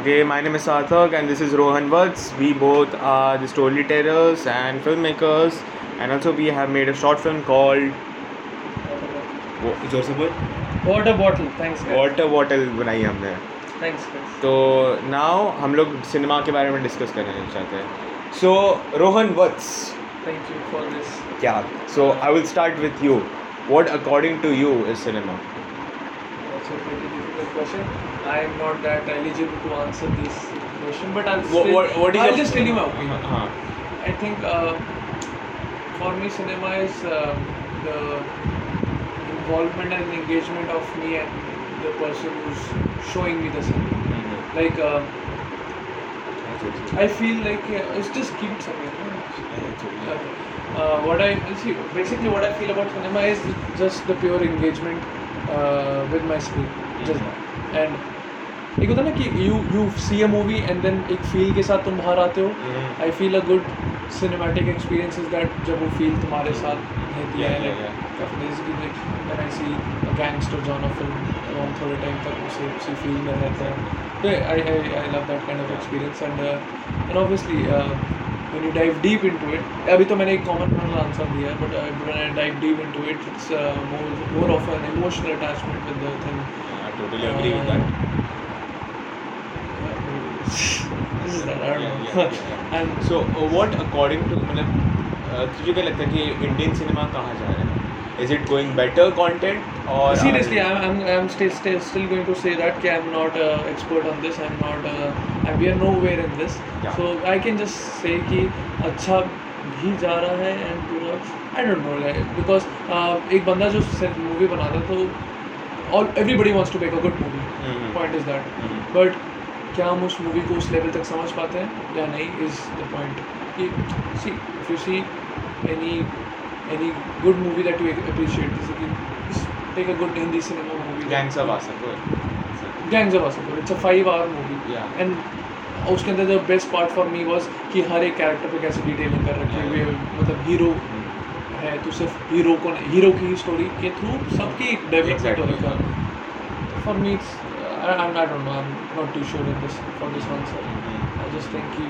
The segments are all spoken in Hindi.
Okay, my name is Sarthak and this is Rohan Vats. We both are the storytellers and filmmakers, and also we have made a short film called वो- जोर से बोल water bottle thanks water bottle बनाई हमने थैंक्स तो नाउ हम लोग सिनेमा के बारे में डिस्कस करना चाहते हैं so Rohan Vats thank you for this क्या so I will start with you what according to you is cinema That's a pretty difficult question. I am not that eligible to answer this question, but I'll, what, what, what I'll just tell you my opinion. Uh-huh. I think uh, for me, cinema is uh, the involvement and engagement of me and the person who's showing me the cinema. Mm-hmm. Like, uh, I feel like uh, it's just keep something. Uh, what I see, basically, what I feel about cinema is just the pure engagement uh, with my screen, mm-hmm. just that. And एक होता है ना कि you you see a movie and then एक फील के साथ तुम बाहर आते हो। I feel a good cinematic experience is that जब वो फील तुम्हारे साथ रहती है gangster genre of film long थोड़े टाइम तक उसे उसी फील में रहते हैं। तो I I I love that kind of experience and and obviously when you dive deep into it अभी तो मैंने एक कॉमन मैन आंसर दिया है but when I dive deep into it it's more of an emotional attachment with the thing क्या लगता है कि इंडियन सिनेमा कहाँ जा no where in this so I can just say अच्छा भी जा रहा है and to I don't because एक बंदा जो मूवी बना रहा था तो everybody wants to make a good movie point is that but क्या हम उस मूवी को उस लेवल तक समझ पाते हैं या नहीं इज़ द पॉइंट कि see if you see any any good movie that you appreciate जैसे कि take a good Hindi cinema movie Gangs of Wasseypur. Gangs of Wasseypur it's a five hour movie. And उसके अंदर the best part for me was कि हर एक कैरेक्टर पे कैसे डिटेलिंग कर रखी है मतलब हीरो है तो सिर्फ़ हीरो को नहीं हीरो की ही स्टोरी के थ्रू सबकी डेवलपमेंट हो. रखा for me it's I I don't know I am not too sure in this for this answer Mhm. I just think कि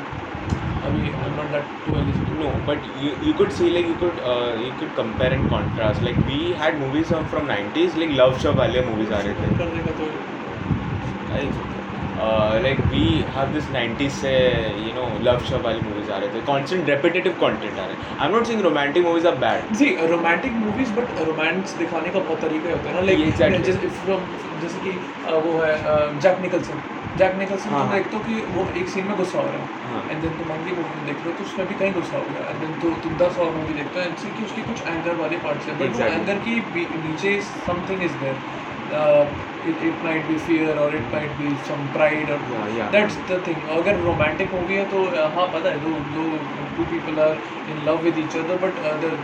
अभी I am not that too eligible No, but you, you could see like you could uh, you could compare and contrast. Like we had movies from, from 90s like Love Shop वाले movies आ रहे थे. कर तो Uh, like we have this 90s से you know Love Shop वाली movies आ रहे थे. Constant repetitive content आ रहे हैं. I'm not saying romantic movies are bad. See romantic movies but romance दिखाने का बहुत तरीका होता है ना लाइक जैसे कि uh, वो है जैक निकलसन जैक निकलसन हाँ, हाँ। देखते हो कि वो एक सीन में गुस्सा हो रहा हाँ। है एंड देन तुम अगली मूवी में देख रहे हो तो उसमें भी कहीं गुस्सा हो गया एंड देन तो तुम दस और मूवी देखते हो एंड कि उसके कुछ एंगर वाले पार्ट्स हैं बट एंगर की नीचे something is there it it might be fear और it might be some pride और Yeah, yeah. द थिंग अगर रोमांटिक मूवी है तो uh, हाँ पता है दो दो two people are in love with each other but the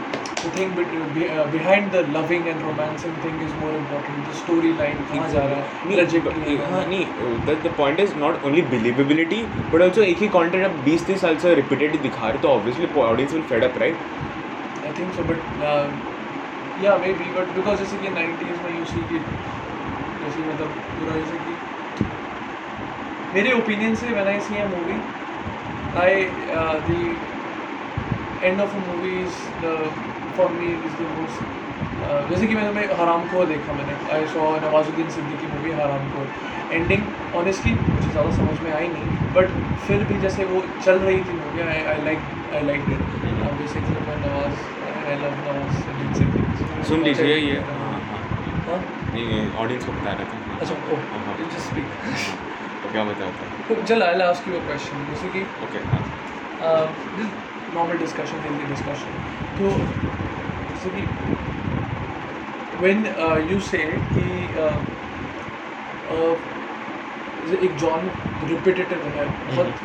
the thing bet- be- uh, behind the loving and romancing thing is more important. The storyline कहाँ जा रहा है trajectory हाँ। नहीं the the point is not only believability but also एक ही कंटेंट आप 20 30 साल से रिपीटेडली दिखा रहे तो obviously audience will fed up right I think so but uh, yeah maybe but because जैसे कि 90s में you see कि जैसे मतलब पूरा जैसे कि मेरे ओपिनियन से a movie I uh, the end of a movie is the for me is the uh, जैसे कि मैंने मैं हराम को देखा मैंने I saw Nawazuddin Siddiqui movie Haraam को. एंडिंग ऑनेस्टली मुझे ज़्यादा समझ में आई नहीं बट फिर भी जैसे वो चल रही थी movie I I like I like it basically मैं नवाज़ आई लव नवाज़ सुन लीजिए ये. हाँ. हाँ. हाँ? नहीं ऑडियंस को बता रहा था अच्छा ओ हाँ, हाँ। जस्ट स्पीक तो क्या बताता चल I ask you a question जैसे कि okay normal discussion healthy discussion तो जैसे कि व्हेन यू से कि uh, uh, एक जॉन रिपीटेटिव है बहुत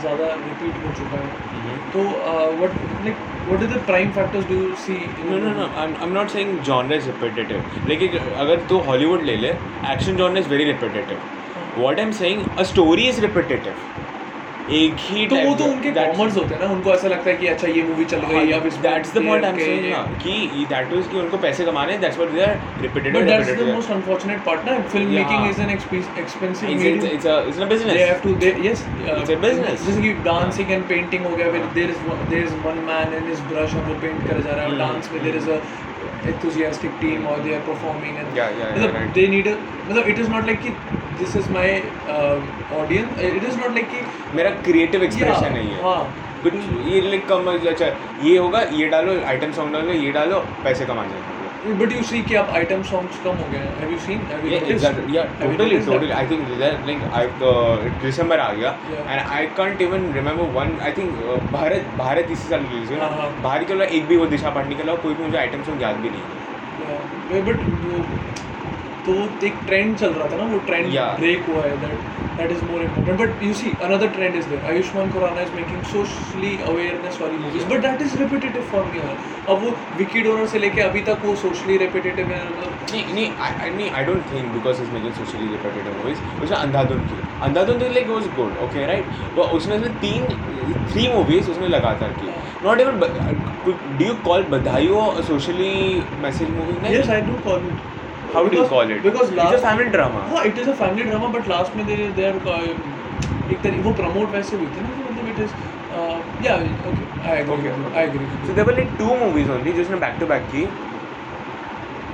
ज़्यादा रिपीट हो चुका है। तो what like what are the prime factors do you see no no no I am not saying genre is repetitive लेकिन अगर तू हॉलीवुड ले ले action genre is very repetitive what I am saying a story is repetitive एक ही तो वो तो उनके कॉमर्स होते हैं ना उनको ऐसा लगता है कि अच्छा ये मूवी चल गई अब that's the point I am saying ना कि दैट इज़ कि उनको पैसे कमाने that's what they are repeated but that's the most unfortunate part ना film making is an expensive it's a it's a business they have to they yes it's a business जैसे कि डांसिंग एंड पेंटिंग हो गया there is there is one man and his brush और पेंट कर जा रहा है डांस में there is a enthusiastic team or they are performing and Yeah, yeah, yeah, मतलब right. they need a मतलब it is not like कि this is my uh, audience it is not like कि मेरा क्रिएटिव एक्सप्रेशन yeah, नहीं है हाँ कुछ ये लाइक कम अच्छा ये होगा ये डालो आइटम सॉन्ग डालो ये डालो पैसे कमा हैं बट यू सी कि अब आइटम सॉन्ग्स कम हो गए हैं। Have you seen have you notice या totally totally I think that like I दिसंबर आ गया and I can't even remember one I think Bharat Bharat इसी साल रिलीज़ हुआ भारत के अलावा एक भी वो दिशा पढ़ने के अलावा कोई भी मुझे आइटम सॉन्ग याद भी नहीं है। बट uh, तो एक ट्रेंड चल रहा था ना वो ट्रेंड ब्रेक हुआ है that that is more important but you see another trend is there Ayushmann Khurrana is making socially awareness वाली movies but that is repetitive for me अब वो विकी डोनर से लेके अभी तक वो सोशली रिपीटेटिव है मतलब नहीं नहीं I, I नहीं I don't think because he's making socially repetitive movies उसने अंधाधुन की अंधाधुन तो like was good okay right? वो उसने उसने तीन थ्री मूवीज़ उसने लगातार की. Not even do you call बधाइयों a socially message movie? नहीं yes I do call how do you call it? Because it's a family drama. हाँ it is a family drama but last में देर देर एक तरीके वो प्रमोट वैसे हुई थी ना कि मतलब इट इज़ या okay I agree Okay, I agree So there were like two movies only जिसने back to back की.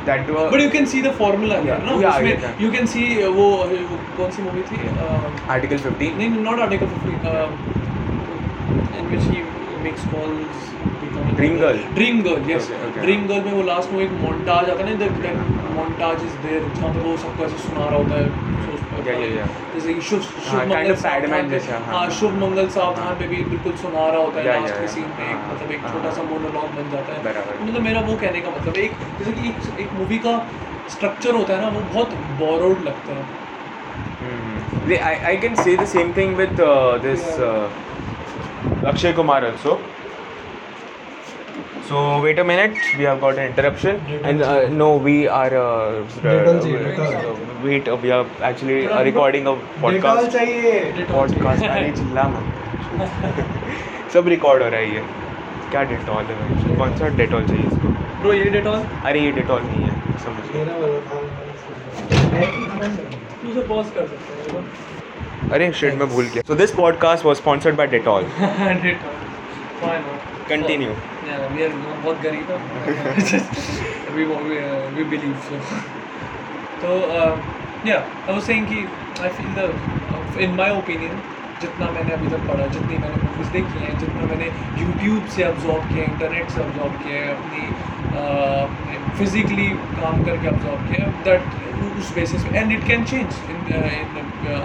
That were but you can see the formula Yeah, ना yeah, उसमें yeah. यू कैन सी वो वो कौन सी मूवी थी? Uh, Article 15 नहीं not article 15 in which he makes calls Dream Girl. Dream Girl yes. Dream Girl में वो लास्ट में एक मोन्टाज आता है ना दैट मोन्टाज इज़ देयर जहाँ पे वो सबको ऐसे सुना रहा होता है. जैसे कि शुभ शुभ हाँ, मंगल पे- जैसा, हाँ, हाँ हाँ। शुभ मंगल सावधान पे भी बिल्कुल सुना रहा होता है लास्ट के सीन में एक मतलब एक छोटा सा। मोनोलॉग बन जाता है मतलब मेरा वो कहने का मतलब एक जैसे कि एक, मूवी का स्ट्रक्चर होता है ना वो बहुत बोरोड लगता है Mhm. I, I can say the same thing with uh, this uh, Akshay Kumar also. So wait a minute, we have got an interruption, and uh, no, we are. Uh, uh, wait, uh, we are actually uh, recording a podcast. चाहिए पॉडकास्ट अरे चिल्ला मत सब रिकॉर्ड हो रहा है ये। क्या डेटॉल है? भाई कौन सा डेटॉल चाहिए इसको? ब्रो ये डेटॉल अरे ये डेटॉल नहीं है समझ तू पॉज कर सकता है अरे शिट मैं भूल गया। So this podcast was sponsored by Dettol Dettol fine continue Yeah, we are बहुत गरीब है uh, believe so तो uh, yeah I was saying कि I feel the uh, in my opinion जितना मैंने अभी तक पढ़ा जितनी मैंने मूवीज़ देखी हैं जितना मैंने यूट्यूब से अब्जॉर्ब किया है इंटरनेट से अब्जॉर्ब किया है अपनी फिजिकली काम करके अब्जॉर्ब किया है दैट उस बेसिस पे and it can change in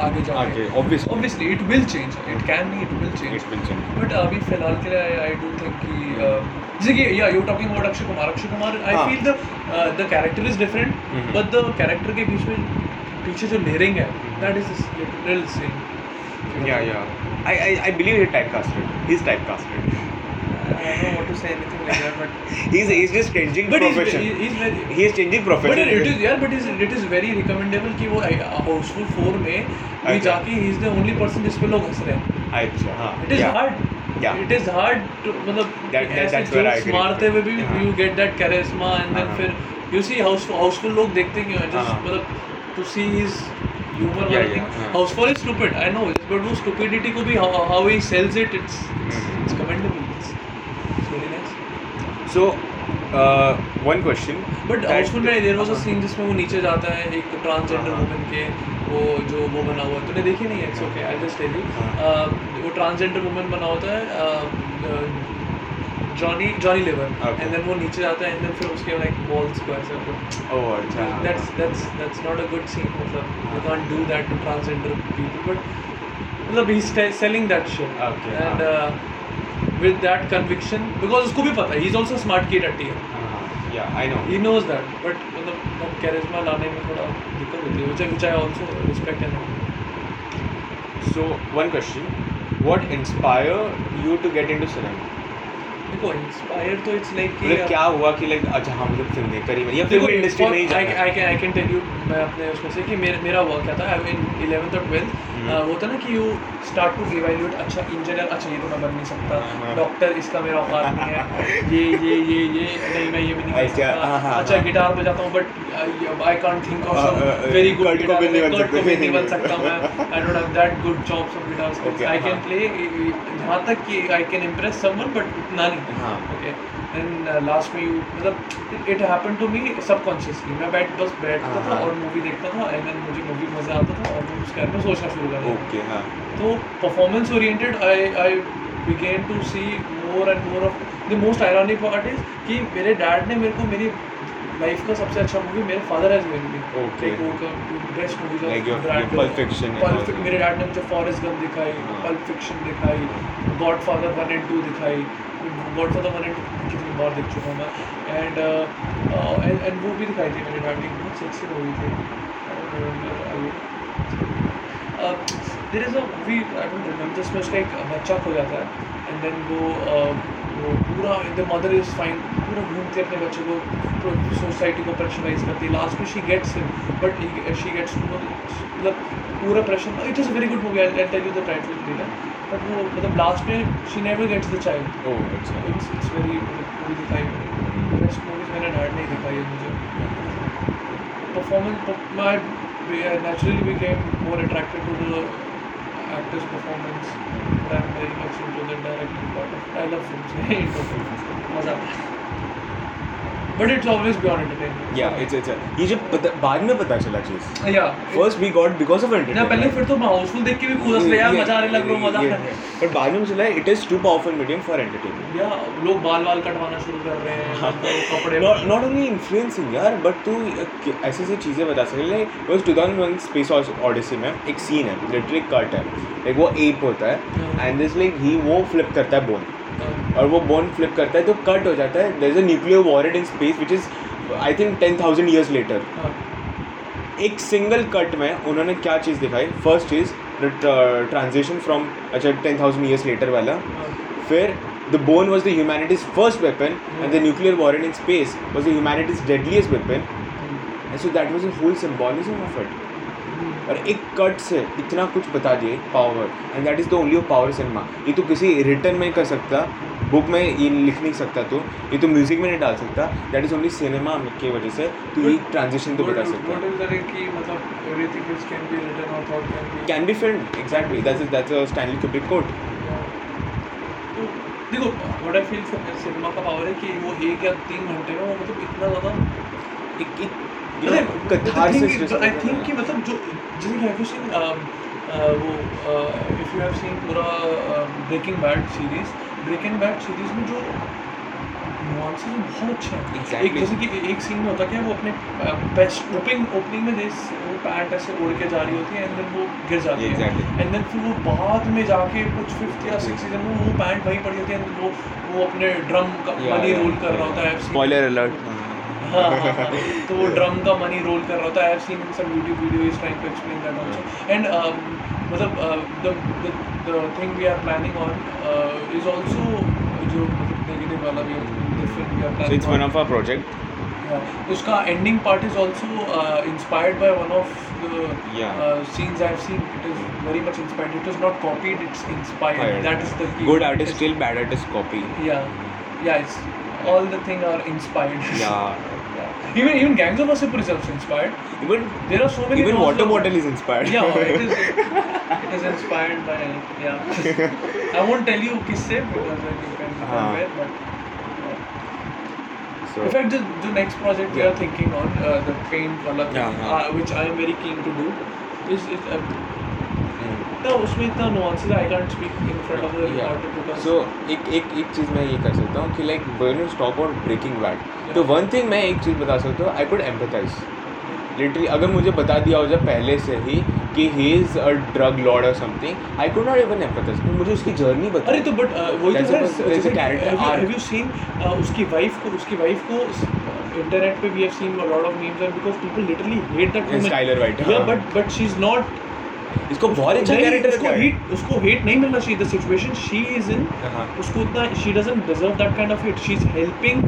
आगे जाके। Obviously it will change it can नहीं इट विल चेंज बट अभी फ़िलहाल के लिए आई डू थिंक कि जैसे कि या you talking about Akshay Kumar Akshay Kumar I. Feel the the character is different. But the character के बीच में पीछे जो लेयरिंग है that is little same yeah yeah I I, I believe he's typecasted he's typecasted I don't know what to say anything like that but he's he's just changing but profession he- he's very he's changing but profession it is यार but is it is very recommendable कि वो हाउसफुल 4 में भी अच्छा। जाके ही इज़ द ओनली पर्सन जिस पे लोग हंस रहे हैं अच्छा हाँ it is yeah. Hard Yeah. It is hard मतलब That- that- ऐसे that's where I agree. मारते हुए भी हाँ. You get that charisma and then हाँ. फिर यू सी हाउस हाउसफुल लोग देखते क्यों हैं जस्ट हाँ. मतलब to see his humour Yeah, yeah. Housefull is stupid I know but वो स्टूपिडिटी को भी how he sells it it's. It's commendable it's very nice so uh, one question. But Housefull में देयर वाज अ सीन जिसमें वो नीचे जाता है एक ट्रांसजेंडर. वुमन के वो जो वो बना हुआ तूने देखी नहीं है? It's okay I just tell you वो ट्रांसजेंडर वुमन बना होता है Johnny Johnny Lever Okay. And then वो नीचे जाता है एंड देन फिर उसके लाइक बॉल्स को ऐसे oh अच्छा। That's that's that's not a good scene मतलब you can't do that to transgender people but मतलब he is selling that shit Okay, and with that conviction because उसको भी पता है he is also smart kid at tier हाँ, yeah I know. He knows that but मतलब that charisma लाने में थोड़ा दिक्कत होती है which I, which I also respect and all. so one question. What inspired you to get into cinema? देखो इंस्पायर तो इट्स लाइक कि मतलब क्या हुआ कि लाइक अच्छा हाँ मुझे फ़िल्म देख कर ही या फ़िल्म इंडस्ट्री में ही I can I can tell you मैं अपने उसमें से कि मेरा मेरा वर्क क्या था आई इन 11th और 12th हम्म। वो होता है ना कि यू स्टार्ट टू इवेल्युएट अच्छा इंजीनियर अच्छा ये तो मैं बन नहीं सकता। हाँ। डॉक्टर इसका मेरा औकात नहीं है। ये ये ये ये नहीं मैं ये भी नहीं कर अच्छा, सकता। हाँ, हाँ, अच्छा हाँ। गिटार बजाता हूँ but I can't think of हाँ, सम हाँ, वेरी गुड नहीं बन को भी नहीं बन सकता मैं। I don't have that good chops of guitar I can हाँ। प्ले यहाँ तक कि I can impress someone but उतना नहीं। हाँ एंड लास्ट में यू मतलब it happen to me subconsciously मैं बैठ बस बैठता था हाँ। और मूवी देखता था एंड देन मुझे मूवी मज़ा आता था और मैं उसके बारे में सोचना शुरू कर ओके हाँ तो performance oriented I I begin to see more and more of the most ironic part is कि मेरे डैड ने मेरे को मेरी लाइफ का सबसे अच्छा मूवी मेरे father has given me Okay. वो best movies and all that. मेरे डैड ने मुझे फॉरेस्ट गम दिखाई हाँ। पल्प फिक्शन दिखाई Godfather one and two दिखाई गॉड फादर वन एंड कितनी बार देख चुका हूँ मैं एंड एंड वो भी दिखाई थी मेरी फैमिली बहुत सेक्सी मूवी थी there is a we I don't remember जिसमें उसका एक बच्चा खो जाता है एंड देन वो uh, वो पूरा द मदर इज़ फाइन पूरा घूमती है अपने बच्चे को सोसाइटी को प्रेशराइज करती है। लास्ट में she gets but she gets मतलब पूरा pressure it is very good movie I tell you the title later but वो मतलब लास्ट में she never gets the child it's it's very movie दिखाई बेस्ट मूवीज़ मैंने डैड नहीं दिखाई है मुझे। Performance my naturally became more attracted to the actor's performance I'm very much into the directing part of I love films but it's always beyond entertainment. या इट्स इट्स ये जब पता बाद में पता चला चीज़ yeah. First we got because of entertainment पहले फिर तो मैं हाउसफुल देख के भी हंस लिया यार मज़ा आने लग रहा मज़ा बट बाद में चला it is too powerful medium for entertainment या लोग बाल वाल कटवाना शुरू कर रहे हैं हाँ। तो कपड़े नॉट ओनली इन्फ्लुएंसिंग यार बट तू ऐसे ऐसी चीज़ें बता सकते like thousand one Space Odyssey में एक सीन है लिटरली कट है। लाइक वो एप होता है। एंड दिस लाइक ही वो फ्लिप करता है बोन और वो बोन फ्लिप करता है तो कट हो जाता है. There is a nuclear warhead in space which is I think ten thousand years later एक सिंगल कट में उन्होंने क्या चीज़ दिखाई? फ़र्स्ट इज़ ट्रांजिशन फ्रॉम अच्छा टेन थाउज़ेंड ईयर्स लेटर वाला. हाँ. फिर the bone was the humanity's first weapon and the nuclear warhead in space was the humanity's deadliest weapon and so that was a full symbolism of it और एक कट से इतना कुछ बता दिए power and that is the only power cinema ये तो किसी रिटर्न में कर सकता बुक में ये लिख नहीं सकता तो ये तो म्यूज़िक में नहीं डाल सकता दैट इज़ ओनली सिनेमा की वजह से तो ये ट्रांजेक्शन तो बता सकता can be film exactly that's that's a Stanley Kubrick quote देखो व्हाट आई फील सिनेमा का पावर है कि वो एक या तीन घंटे में वो मतलब इतना ज़्यादा एक एक catharsis आई थिंक कि मतलब जो जैसे कि हैव यू सीन वो इफ़ यू हैव सीन पूरा Breaking Bad series Breaking Bad series में जो nuances बहुत अच्छे हैं। Exactly. एक जैसे कि एक सीन में होता क्या है वो अपने बेस्ट ओपनिंग ओपनिंग में जैसे वो पैंट ऐसे उड़ के जा रही होती है एंड देन वो गिर जाती है। Exactly. एंड देन फिर वो बाद में जाके कुछ फिफ्थ या सिक्स सीज़न में वो पैंट वहीं पड़ी होती है वो वो अपने ड्रम का Yeah, yeah, रोल कर रहा होता है स्पॉइलर अलर्ट हाँ हाँ हाँ तो वो ड्रम का मनी रोल कर रहा होता है I have seen in some YouTube video is trying to explain that also and मतलब the the thing we are planning on is also जो मतलब नेगेटिव वाला भी the film we are So it's one planning of our उसका ending part is also inspired by one of the Yeah. scenes I've seen. It is very much inspired. It is not copied. It's inspired. Inspired. That is the key. Good artist It's- still, bad artist copy. Yeah, yeah. It's all the thing are inspired. Yeah. Yeah. Even even Gangs of Wasseypur is also inspired. Even There are so many. even water bottle is inspired. Yeah, it is. It is inspired by yeah. I won't tell you kisse because then you can हाँ. compare, but. so In fact, the, the next project we are thinking on, uh, the paint color thing, Yeah, yeah. Uh, which I am very keen to do, is is uh, No, उसमें इतना speak in front of the Yeah. recorder because so एक एक एक चीज़ मैं ये कर सकता हूँ कि like you talk about breaking bad Yeah. तो वन थिंग मैं एक चीज़ बता सकता हूँ आई कुड एम्पथाइज लिटरली अगर मुझे बता दिया हो जाए पहले से ही कि he is a drug lord और something I could not even empathise मुझे उसकी जर्नी बता अरे तो बट वही That's तो. हैव यू सीन उसकी वाइफ को उसकी वाइफ को इंटरनेट पे we have seen lot of memes and because people literally hate that woman Skylar White, या। But but she is not इसको बहुत अच्छा कैरेक्टर उसको हेट उसको हेट नहीं मिलना चाहिए the situation she is in उसको उतना she doesn't deserve that kind of hit she is helping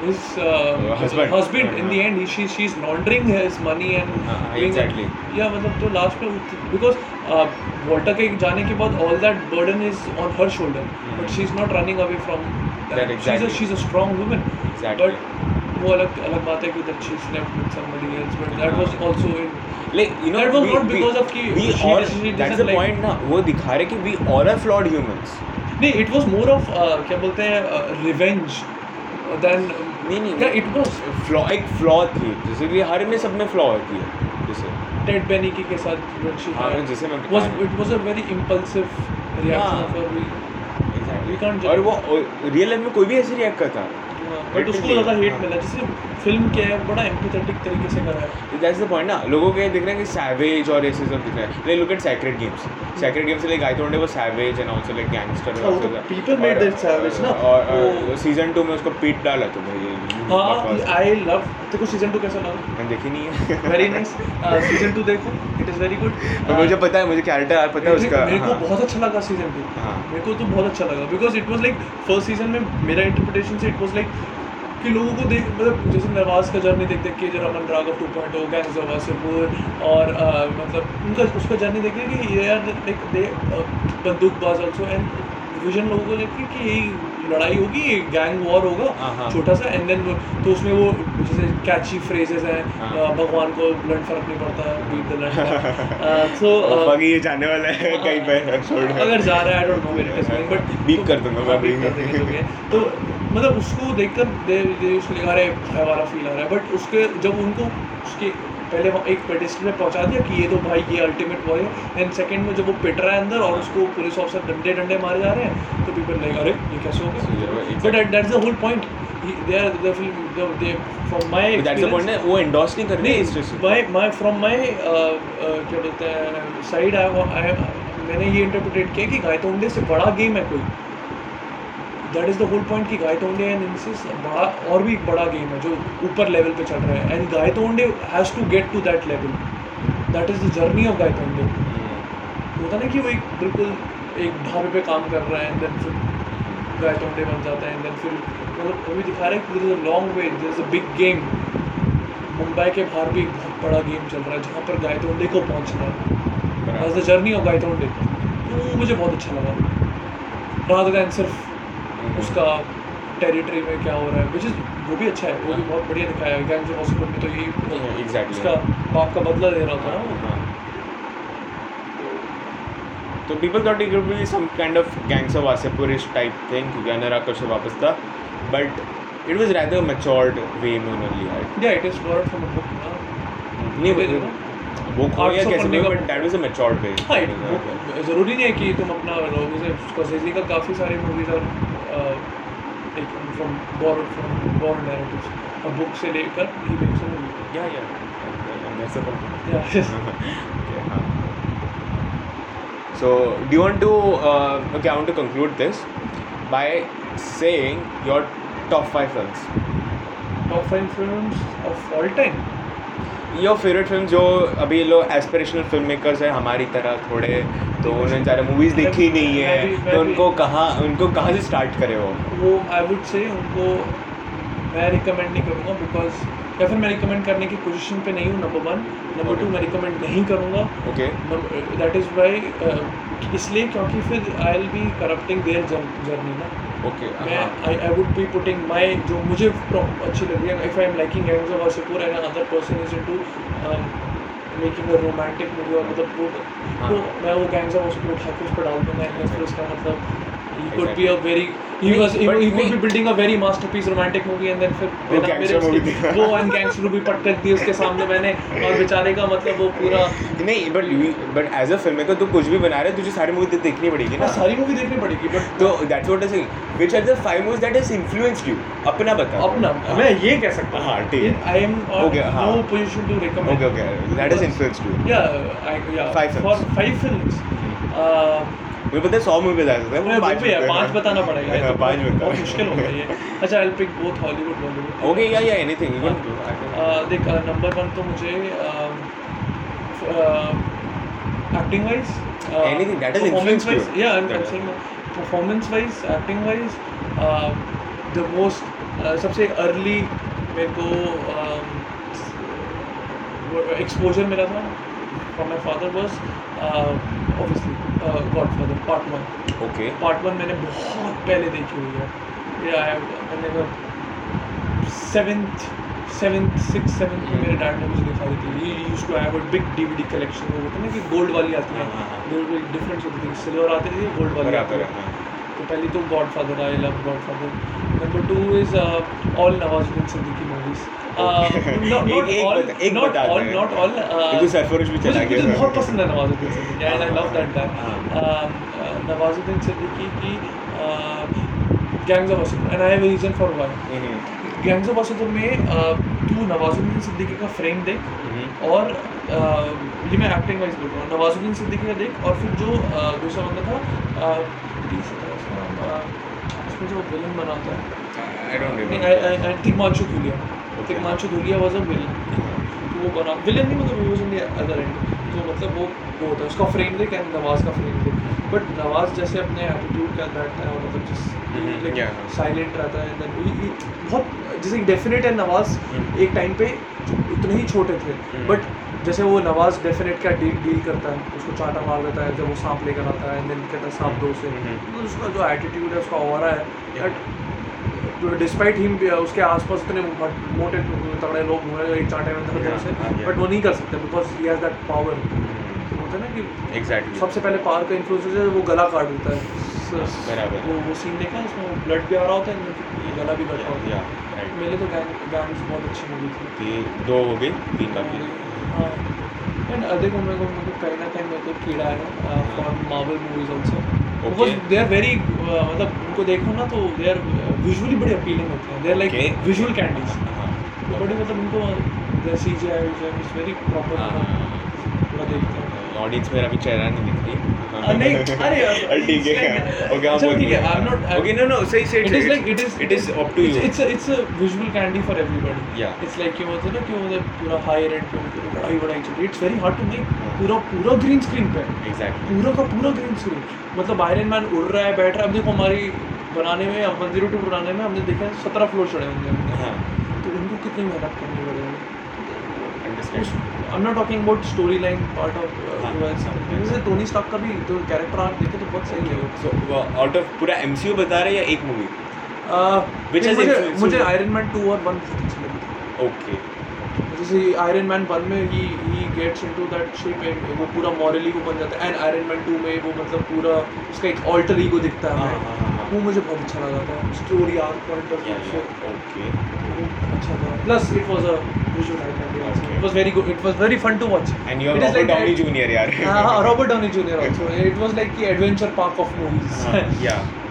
his uh, husband. husband in हाँ. the end he, she she's laundering his money and doing- exactly. yeah मतलब तो लास्ट में बिकॉज़ वॉल्टर के जाने के बाद all that burden is on her shoulder but she is not running away from. That exactly. She is a strong woman Exactly. But वो अलग अलग बात है कि उधर she slept with somebody else but that was also in like you know that was not because of की we all that's the point ना। वो दिखा रहे कि we all are flawed humans नहीं इट वाज मोर ऑफ़ क्या बोलते हैं रिवेंज देन नहीं नहीं क्या इट वाज फ्लॉ एक फ्लॉ थी। जैसे कि हर में सब में फ्लॉ होती है जैसे। टेड बेनी के साथ जो शी हाँ जैसे मैं was it was a very impulsive reaction of we और वो रियल लाइफ में कोई भी ऐसे रिएक्ट करता। है बट उसको ज़्यादा हेट हाँ. मिला जैसे फ़िल्म क्या है बड़ा एम्पैथेटिक तरीके से करा है। दैट्स द पॉइंट ना। लोगों को ये दिख रहा है कि सैवेज और ऐसे सब दिख रहा है। Like look at Sacred Games Sacred Games like I थोड़े वो savage and also like gangster वो तो people made ना, और सीज़न 2 में उसको पीट डाला तो भाई हाँ। आई लव देखो सीज़न टू कैसा लगा? मैंने देखी नहीं है। वेरी नाइस सीज़न टू देखो। इट इज़ वेरी गुड मुझे पता है मुझे कैरेक्टर पता है उसका। मेरे को हाँ। बहुत अच्छा लगा सीज़न टू हाँ। मेरे को तो बहुत अच्छा लगा। Because it was like first season में मेरा इंटरप्रिटेशन से इट वाज लाइक कि लोगों को देख मतलब जैसे नवाज़ का जर्नी देख देख के जरा अमन राघव टू पॉइंट हो गया वासेपुर और आ, मतलब उनका उसका जर्नी देख कि ये यार लाइक दे बंदूकबाज ऑल्सो एंड विजन लोगों को देख के कि यही लड़ाई होगी गैंग वॉर हाँ, होगा हाँ। छोटा सा एंड देन तो उसमें वो जैसे कैची फ्रेजेस हैं हाँ। भगवान को ब्लड फ़र्क नहीं पड़ता बीट द लंड सो बाकी ये जाने वाला है कहीं पे अगर जा रहा है आई डोंट नो मेरे टेस्टिंग बट Beep कर दूँगा मैं बीप है तो मतलब उसको देखकर दे दे उसको लगा रहे भय वाला फील आ रहा है बट उसके जब उनको उसके पहले वहाँ एक पेडिस्टल में पहुँचा दिया कि ये तो भाई ये अल्टीमेट वॉर है। एंड सेकंड में जब वो पिट रहा है अंदर और उसको पुलिस ऑफिसर डंडे डंडे मारे जा रहे हैं तो पीपल लाइक अरे ये कैसे हो गया? But that's the whole point they are the film they from my that's the point वो एंडोर्स नहीं कर रहे माय फ्रॉम माय क्या बोलते हैं साइड आई मैंने ये इंटरप्रिटेट किया कि गायतोंडे से बड़ा गेम है कोई। That is the whole point कि गायतोंडे एंड इनसिस बड़ा और भी एक बड़ा गेम है जो ऊपर लेवल पे चल रहा है। And Gaitonde has to get to that level that is the journey of Gaitonde होता ना कि वो एक बिल्कुल एक ढाबे पे काम कर रहा है एंड देन फिर गायतोंडे बन जाता है एंड देन फिर मतलब वो भी दिखा रहे हैं कि is a long way there is a big game Mumbai के बाहर भी एक बहुत बड़ा गेम चल रहा है जहाँ पर गायतोंडे को पहुँचना है। As the journey of Gaitonde तो मुझे बहुत अच्छा लगा। रादर दैन सिर्फ़ उसका टेरिटरी में क्या हो रहा है विच इज़ वो भी अच्छा है वो भी बहुत बढ़िया दिखाया है गैंग्स ऑफ़ वासेपुर में तो यही एग्जैक्टली उसका बाप का बदला ले रहा था ना वो। तो people thought it be some kind of gangs of Wasseypurish type thing क्योंकि अनुराग कश्यप वापस था but it was rather matured way में उन्होंने लिया है। या it is from a book ना नहीं वो खो गया कैसे पन्ने but that was a matured way हाँ ज़रूरी नहीं है कि तुम अपना लो जैसे स्कॉर्सेज़ी का काफ़ी सारे मूवीज़ और Like from borrowed from borrowed narratives a book से लेकर ही makes a movie या या that's a point yeah okay, huh. So, do you want to? Uh, okay, I want to conclude this by saying your top five films. top five films of all time Your favourite film जो अभी लोग एस्पिरेशनल फ़िल्म मेकर्स हैं हमारी तरह थोड़े तो उन्होंने ज़्यादा मूवीज़ देखी नहीं मैं है भी- मैं तो उनको कहाँ उनको कहाँ से स्टार्ट करे वो? वो आई वुड से उनको मैं रिकमेंड नहीं करूँगा बिकॉज़ या फिर मैं रिकमेंड करने की पोजीशन पे नहीं हूँ नंबर वन नंबर टू मैं रिकमेंड नहीं करूँगा. ओके दैट इज़ वाई इसलिए क्योंकि फिर I will be corrupting their journey ना. ओके मैं I I would be putting my जो मुझे अच्छी लग रही है if I am liking gangs Wasseypur and other person is into making a romantic movie और मतलब वो हाँ। तो मैं वो गैंग्स ऑफ़ वासेपुर उठा के उस पर डाल दूँगा एंड फिर उसका मतलब ही could be a a very he was he, he could be building a very masterpiece romantic movie and then फिर बिना gangster मेरे movie उसके-। वो वन गैंगस्टर मूवी पट कर दी उसके सामने मैंने और बेचारे का मतलब वो पूरा नहीं but but as a film maker तू कुछ भी बना रहे तुझे सारी मूवी देखनी पड़ेगी ना। हाँ, सारी मूवी देखनी पड़ेगी बट तो that's what I saying which are the five movies that has influenced you अपना बता। अपना मैं ये कह सकता हाँ, ठीक है। आई एम Okay, हाँ। No position to recommend okay okay that has influenced you yeah I, yeah. Five for films. five films. Uh, मुझे पता है 100 मूवी बता सकता है पाँच भी है बता। पाँच बताना पड़ेगा। तो पाँच बहुत मुश्किल होगा ये अच्छा I pick both Hollywood Bollywood okay या या एनीथिंग यू Uh, देख नंबर वन तो मुझे acting wise Anything that has performance wise या I am saying performance wise acting wise the most सबसे अर्ली मेरे को एक्सपोजर मिला था from my father was obviously Godfather part one okay part one मैंने बहुत पहले देखी हुई है। ये मैंने सेवेंथ सेवेंथ सिक्स सेवेंथ में मेरे डैड ने मुझे दिखा दी थी। ये used to have a big DVD collection वो होता है ना कि गोल्ड वाली आती है। गोल्ड वाली है। डिफरेंस होती थी सिल्वर आती थी गोल्ड वाली आती है हाँ। तो पहली तो Godfather I love Godfather number two is all Nawazuddin Siddiqui movies. बहुत पसंद है Nawazuddin Siddiqui and I love that हाँ। गाय नवाजुद्दीन सिद्दीकी की gangs of Wasseypur and I have reason for why hmm, gangs of Wasseypur में uh, तू नवाजुद्दीन सिद्दीकी का फ्रेम देख हम्म, और uh, ये मैं एक्टिंग वाइज बोल रहा हूँ नवाजुद्दीन सिद्दीकी का देख और फिर जो uh, दूसरा बंदा था uh, प्लीज़ था उसका नाम, uh, उसमें जो विलन नहीं. I Tigmanshu Dhulia Tigmanshu Dhulia was a villain तो वो बना विलन नहीं मतलब इन द अदर एंड तो मतलब वो वो होता है उसका फ्रेम देख एंड नवाज़ का फ्रेम देख। बट नवाज़ जैसे अपने एटीट्यूड का रहता है और मतलब जिस. साइलेंट रहता है बहुत जैसे डेफिनेट है नवाज़। Mhm. एक टाइम पे उतने ही छोटे थे. बट जैसे वो नवाज़ डेफिनेट का डील डील करता है उसको चाटा मार देता है जब वो सांप लेकर आता है देन कहता है सांप दो से Mhm. तो उसका जो एटीट्यूड है उसका और है. बट डिस्पाइट हिम उसके आसपास इतने मोटे तगड़े लोग हुए हैं, एक चांटे में से. बट वो नहीं कर सकते because he has that power hmm, होता है ना कि Exactly. सबसे पहले पावर का इन्फ्लुएंस है वो गला काट देता है बराबर। वो वो सीन देखा है इसमें ब्लड भी आ रहा होता है ये गला भी कट रहा होता है मेरे तो गैंग गैंग्स बहुत अच्छी मूवी थी दो हो गई तीन हाँ एंड देखो मेरे को मेरे को कहीं ना कहीं मेरे को कीड़ा है for Marvel movies also because they are very मतलब उनको देखो ना तो दे आर विजुअली बड़े अपीलिंग होते हैं. They are like. Visual candies हाँ, बड़े मतलब उनको C G I it's very proper हाँ। पूरा देखते हैं. ऑडियंस मेरा भी चेहरा नहीं दिख रही. Uh, यार, ठीक है. ओके हम ठीक है, I'm not- I'm- okay no no सही सही It is like it is it is up to you it's a it's a visual candy for everybody. Yeah. it's like कि मतलब ना कि मतलब पूरा हाई रेंट पे बड़ाई चल रही it's very hard to make. पूरा पूरा ग्रीन स्क्रीन पे। एग्जैक्टली पूरा का पूरा ग्रीन स्क्रीन मतलब आयरन मैन उड़ रहा है बैठ रहा है अब देखो हमारी बनाने में अब वन ज़ीरो टू बनाने में हमने देखा है सत्रह फ्लोर चढ़े होंगे हमने। हाँ। तो उनको कितनी मेहनत करनी पड़ेगी? I am not talking about story line part of Tony Stark का भी तो कैरेक्टर आर्क देखे तो बहुत सही है। सो आउट ऑफ़ पूरा एमसीयू बता रहे या एक मूवी Which नहीं, मुझे? आयरन मैन टू और वन बहुत अच्छी लगी थी ओके जैसे आयरन मैन वन में ही ही gets into that shape and वो पूरा मॉरली को बन जाता है। एंड आयरन मैन टू में वो मतलब पूरा उसका एक ऑल्टर ईगो दिखता है। हाँ, हाँ, हाँ। वो मुझे बहुत अच्छा लगा था। Story arc point of view से ओके अच्छा था। Plus it was a visual idea. It was very good it was very fun to watch and you are Robert Downey Junior यार हाँ Robert Downey Junior also it was like की एडवेंचर पार्क ऑफ़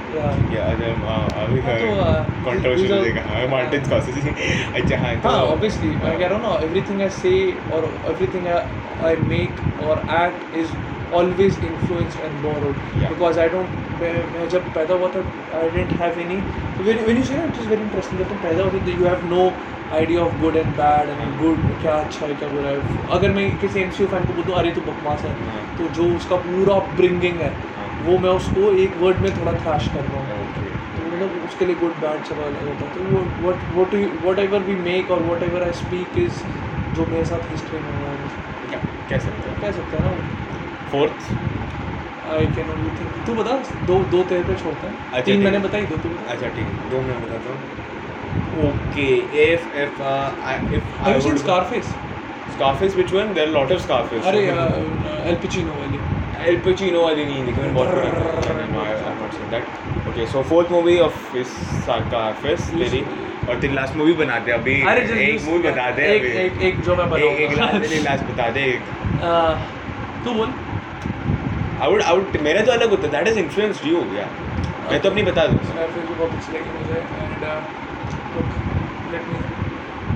या या या हाँ, तो, uh, these are- हाँ अच्छा हाँ तो हाँ मैं कह रहा हूँ ना से Yeah. मैं मैं जब पैदा हुआ था आई डेंट व्हेन यू से जब तुम पैदा होते you have no idea of good and bad and good क्या अच्छा है क्या बुरा है. अगर मैं किसी एम फ़ैन को बोलूँ अरे तो बकवास है. हाँ। तो जो उसका पूरा ब्रिंगिंग है हाँ। वो मैं उसको एक वर्ड में थोड़ा थ्रैश कर रहा हूँ। तो मतलब उसके लिए गुड बैड सब अलग होता है। तो वो what what whatever we make और whatever I speak is जो मेरे साथ हिस्ट्री में हुआ है। कह सकते हैं? कह सकते हैं ना fourth I can only think तू बता दो दो तेरे पे छोड़ते हैं? अच्छा, तीन मैंने बताई दो तू बता अच्छा ठीक है दो मैं बताता हूँ। Okay if if if Scarface? Scarface which one? There are a lot of Scarface अरे एल पिचिनो वाली। El Pacino वाली नहीं लेकिन मैंने बहुत है। Not seen that. Okay, so fourth movie of his Scarface तेरी और तेरी लास्ट मूवी बना दे अभी अरे एक मूवी बता दे एक एक एक जो मैं एक एक लास्ट तेरी लास्ट बता दे एक तू बोल I would मेरा तो अलग होता है that has influenced you yeah मैं तो अपनी बता दूँ Scarface भी बहुत अच्छी लगी मुझे एंड लेट मी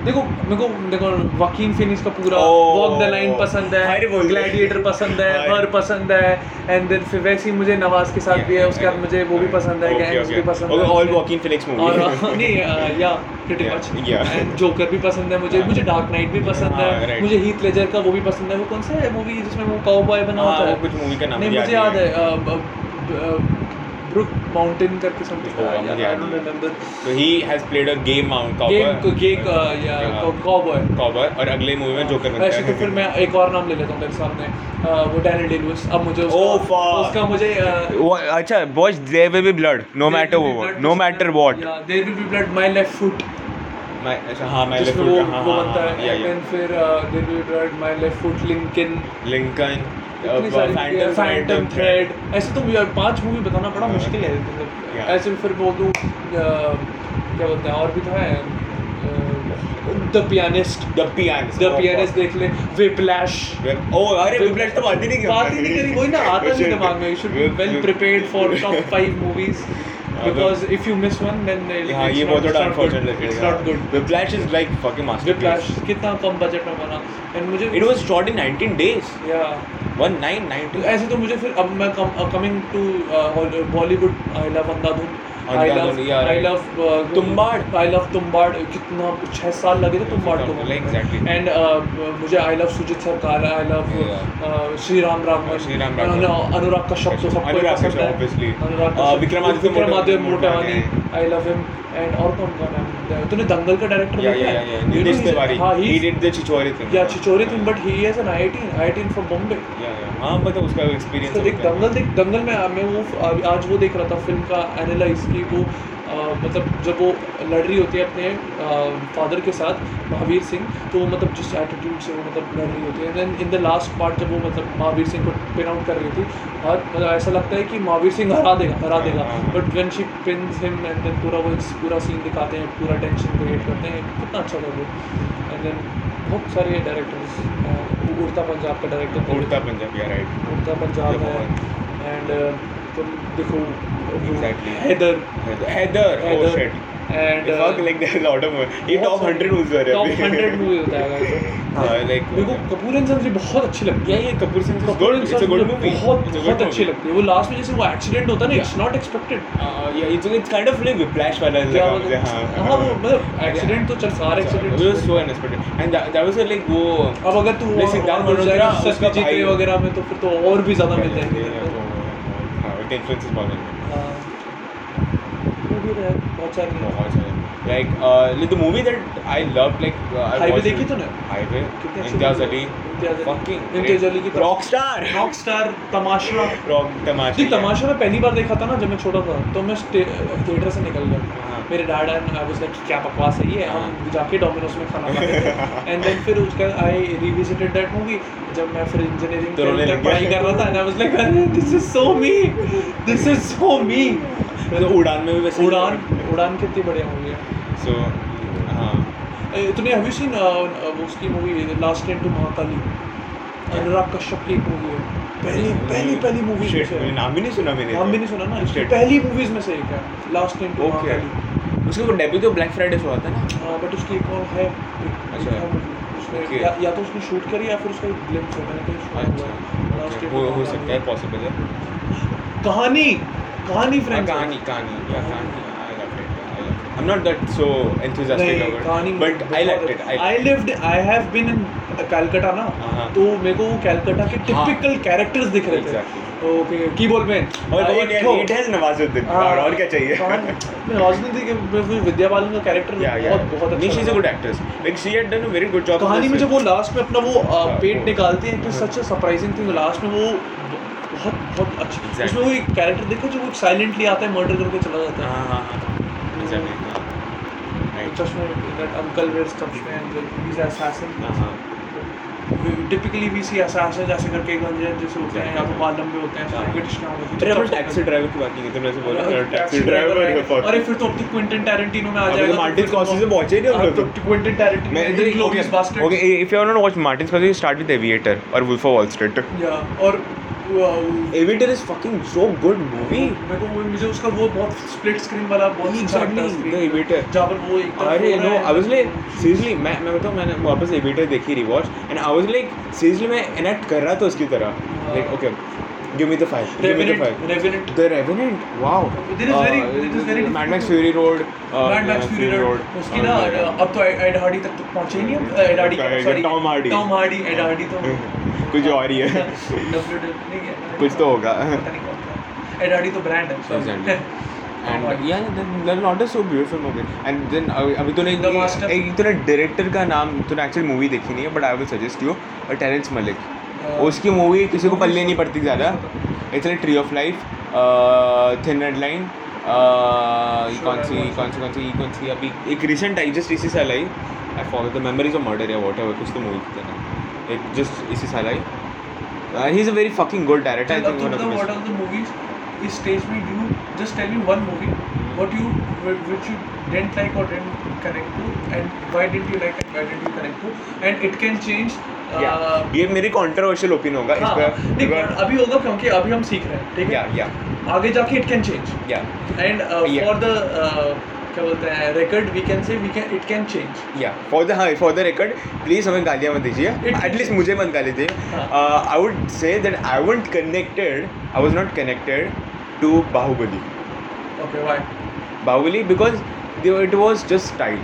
देखो मेरे को देखो वकीन फिनिश का पूरा. वॉक द लाइन पसंद है ग्लैडिएटर पसंद है हर पसंद है एंड देन फिर वैसे ही मुझे नवाज़ के साथ भी है उसके बाद मुझे वो भी पसंद है गैंग्स भी पसंद है all मुझे। Joaquin Phoenix और हाँ, नहीं या प्रीटी मच. एंड जोकर भी पसंद है मुझे. मुझे डार्क नाइट भी पसंद हाँ, है मुझे हीथ लेजर का वो भी पसंद है वो कौन सा है मूवी जिसमें वो काउबॉय बना हाँ, होता है कुछ movie का नाम नहीं मुझे याद है ब्रुक माउंटेन करके समथिंग Oh, आई याद डोंट नहीं। Remember So he has played a game mount game cowboy. गेक या Yeah. Cowboy Cowboy. और अगले मूवी में जोकर बनता ऐसे है। तो फिर मैं एक और नाम ले लेता हूँ मेरे सामने। वो डैनियल डे लुइस अब मुझे उसका Oh, fuck. उसका मुझे वो अच्छा watch there will be blood no There matter Will Be what Blood no matter what Yeah, There will be blood my left foot. मैं अच्छा हाँ मैं जिसमें लेफ़्ट फुट हाँ वो हाँ बनता हाँ है। and फिर uh, there will be blood my left foot Lincoln Lincoln Phantom Phantom Thread ऐसे तो यार पाँच मूवी बताना बड़ा हाँ। मुश्किल है। मतलब Yeah. ऐसे फिर वो तो अ, क्या बोलते हैं और भी था the pianist the pianist the pianist देख ले। विप्लैश ओ अरे विप्लैश तो बात ही नहीं बात ही नहीं करी वही ना आता नहीं दिमाग में। You should be well prepared for top five movies because if you miss one then हाँ ये बहुत बड़ा unfortunate it's not good Whiplash is like fucking Whiplash masterpiece कितना कम बजट में बना। एंड मुझे it was shot in 19 days या 1990 ऐसे तो मुझे फिर अब मैं कमिंग टू बॉलीवुड आई बंदा Andhadhun I love Andhadhun, yeah, I right. Love Tumbbad. I love Tumbbad कितना छह साल लगे थे तुम्बाड़ को। एंड मुझे I love Shoojit Sircar I love Sri Ram Raghavan Sri Ram Anurag Kashyap तो सबको Anurag Vikramaditya Motwane. I love him and और कौन कौन है? तूने दंगल का डायरेक्टर तिवारी हाँ? ही या thing but he is an IIT IIT from Bombay हाँ मतलब उसका एक्सपीरियंस तो देख दंगल देख दंगल में मैं वो आज वो देख रहा था फ़िल्म का एनालाइज की वो अ, मतलब जब वो लड़ रही होती है अपने फादर के साथ महावीर सिंह तो वो मतलब जिस एटीट्यूड से वो मतलब लड़ रही होती है। Then in the last part जब वो मतलब महावीर सिंह को पिन आउट कर रही थी और मतलब ऐसा लगता है कि महावीर सिंह हरा देगा हरा हाँ, देगा। But when she pins him and then पूरा वो पूरा सीन दिखाते हैं पूरा टेंशन क्रिएट करते हैं कितना अच्छा था वो। एंड देन बहुत सारे डायरेक्टर्स उड़ता पंजाब का डायरेक्टर उड़ता पंजाब या राइट उड़ता पंजाब है। एंड तुम देखो Exactly. Haider Heather oh Heather. shit and fuck like there's a lot of movies ये top 100 movies are top 100 movie होता है हाँ like मेरे को कपूर एंड सन्स बहुत अच्छी लगती है is Kapoor and Sons good मुझे movie बहुत It's a good बहुत अच्छी movie. लगती है वो लास्ट में जैसे वो एक्सीडेंट होता है ना it's not expected Uh, yeah it's it's kind of like whiplash वाला मुझे हाँ हाँ वो मतलब एक्सीडेंट तो चल सारे accident unexpected and that, that was a, like वो अब अगर तू सिद्धार्थ मल्होत्रा उसका भाई वगैरह में तो फिर तो और भी ज़्यादा मिल जाएँगे हाँ उसके influences बहुत सारी सारे like uh, like the movie that I loved like uh, I देखी तूने? कितनी इम्तियाज़ अली। अली। fucking इम्तियाज़ अली की तो- Rockstar Rockstar Tamasha. Rock Tamasha जी तमाशा मैं पहली बार देखा था ना जब मैं छोटा था तो मैं थिएटर से निकल गया। हाँ। मेरे dad and I was like क्या बकवास है ये? हम हाँ। जाके डोमिनोज में खाना खाते एंड देन फिर उसका आई रिविजिटेड दैट मूवी जब मैं फिर इंजीनियरिंग तो पढ़ाई कर रहा था एंड आई वाज लाइक अरे this is so me this is so me Udaan में भी वैसे उड़ान? उड़ान कितनी बढ़िया मूवी है। सो हाँ तूने हैव यू सीन उसकी movie last train to Mahakali Anurag Kashyap की एक मूवी है। पहली पहली पहली मूवी मैंने नाम भी नहीं सुना मैंने। नाम भी नहीं सुना ना? पहली मूवीज़ में से एक है लास्ट टाइम टू. महाकाली उसका वो डेब्यू तो ब्लैक फ्राइडे से हुआ था ना? हाँ बट उसकी एक और है अच्छा। है. या, या तो उसने शूट करी या फिर उसका एक ग्लिम्स है मैंने कहीं सुना हुआ है। Last अच्छा हो हो। सकता है पॉसिबल है। कहानी कहानी हाँ, फ्रेंड कहानी कहानी या कहानी I loved it I loved it I'm not that so enthusiastic नहीं about it but I liked it I I lived I have been in Calcutta ना। हाँ। तो मेरे को वो कलकत्ता के हाँ। टिपिकल कैरेक्टर्स दिख रहे थे। Exactly. ओके कीबोर्ड और इट हैज़ नवाजुद्दीन हाँ, और और क्या चाहिए? राजनीति के वो विद्या बालन का कैरेक्टर बहुत बहुत अच्छा लगा। good actress. Like she had done a very good job in कहानी में जब वो लास्ट में अपना वो हाँ, पेट निकालते हैं तो हाँ। सच सरप्राइजिंग थिंग लास्ट में वो बहुत बहुत अच्छा। उसमें वो एक कैरेक्टर देखो जो वो साइलेंटली आता है मर्डर करके चला जाता है। हाँ हाँ हाँ exactly हाँ right दैट अंकल वेयर्स चश्मे एंड ही इज़ असैसिन हाँ हाँ। टिपिकली वी सी असैसिन जैसे करके गंजे जैसे होते हैं या तो बाल लंबे होते हैं हाँ। ब्रिटिश नाम होती अरे अपन टैक्सी ड्राइवर की बात नहीं की तुमने ऐसे बोला। टैक्सी ड्राइवर अरे फिर तो अब तो क्विंटन टैरेंटिनो में आ तो जाएगा मार्टिन स्कॉर्सेज़े पहुँचे नहीं हम लोग तो। क्विंटन टैरेंटिनो मैं इधर glorious okay, bastard okay if you want to watch Martin Scorsese start with Aviator or Wolf of Wall Street या और वो- is fucking so good movie movie. मेरे को वो- मुझे उसका वो बहुत स्प्लिट स्क्रीन वाला बहुत अच्छा लगता है जहाँ पर वो एक अरे no I was like seriously मैं मैं बताऊँ मैंने वापस एविटर देखी rewatch and I was like seriously मैं एनेक्ट कर रहा था उसकी तरह। Like okay give me the five give me the Revenant, five Revenant. The Revenant wow There is very- there is very Mad Max difficult. Fury Road Mad Max Fury Road, उसकी ना अब तो एड हार्डी तक तो पहुँचे ही नहीं Ed Hardy Correct, sorry Tom Hardy. Tom Hardy Ed Hardy तो। कुछ और ही है। गया कुछ तो होगा। एड हार्डी तो ब्रांड है Exactly. And yeah, the, the lot is so beautiful movie. And then अभी तूने एक तूने डायरेक्टर का नाम तूने एक्चुअल मूवी देखी नहीं है but I will suggest you Terrence Malick Uh, उसकी मूवी किसी को पल्ले नहीं पड़ती ज़्यादा। It's like Tree of Life Thin Red Line कौन सी कौन सी कौन सी कौन सी अभी एक रिसेंट आई जस्ट इसी साल आई। I follow the Memories of Murder या वॉट एवर कुछ तो मूवी एक जस्ट इसी साल आई। He is a very fucking good director I think one of the movies इस स्टेज में you just tell me one movie what you which you didn't like और didn't connect to and why did you like and why did you connect to and it can change ये मेरी कॉन्ट्रोवर्शियल ओपिनियन होगा इस हाँ, पर। अभी होगा क्योंकि अभी हम सीख रहे हैं ठीक है? या आगे जाके it can change yeah and for the क्या बोलते हैं record we can say we can it can change yeah for the हाँ फॉर द रिकॉर्ड प्लीज़ हमें गालियाँ मत दीजिए। एटलीस्ट मुझे मत गाली दीजिए। हाँ. I would say that I want connected I was not connected to Baahubali okay why Baahubali because it was just style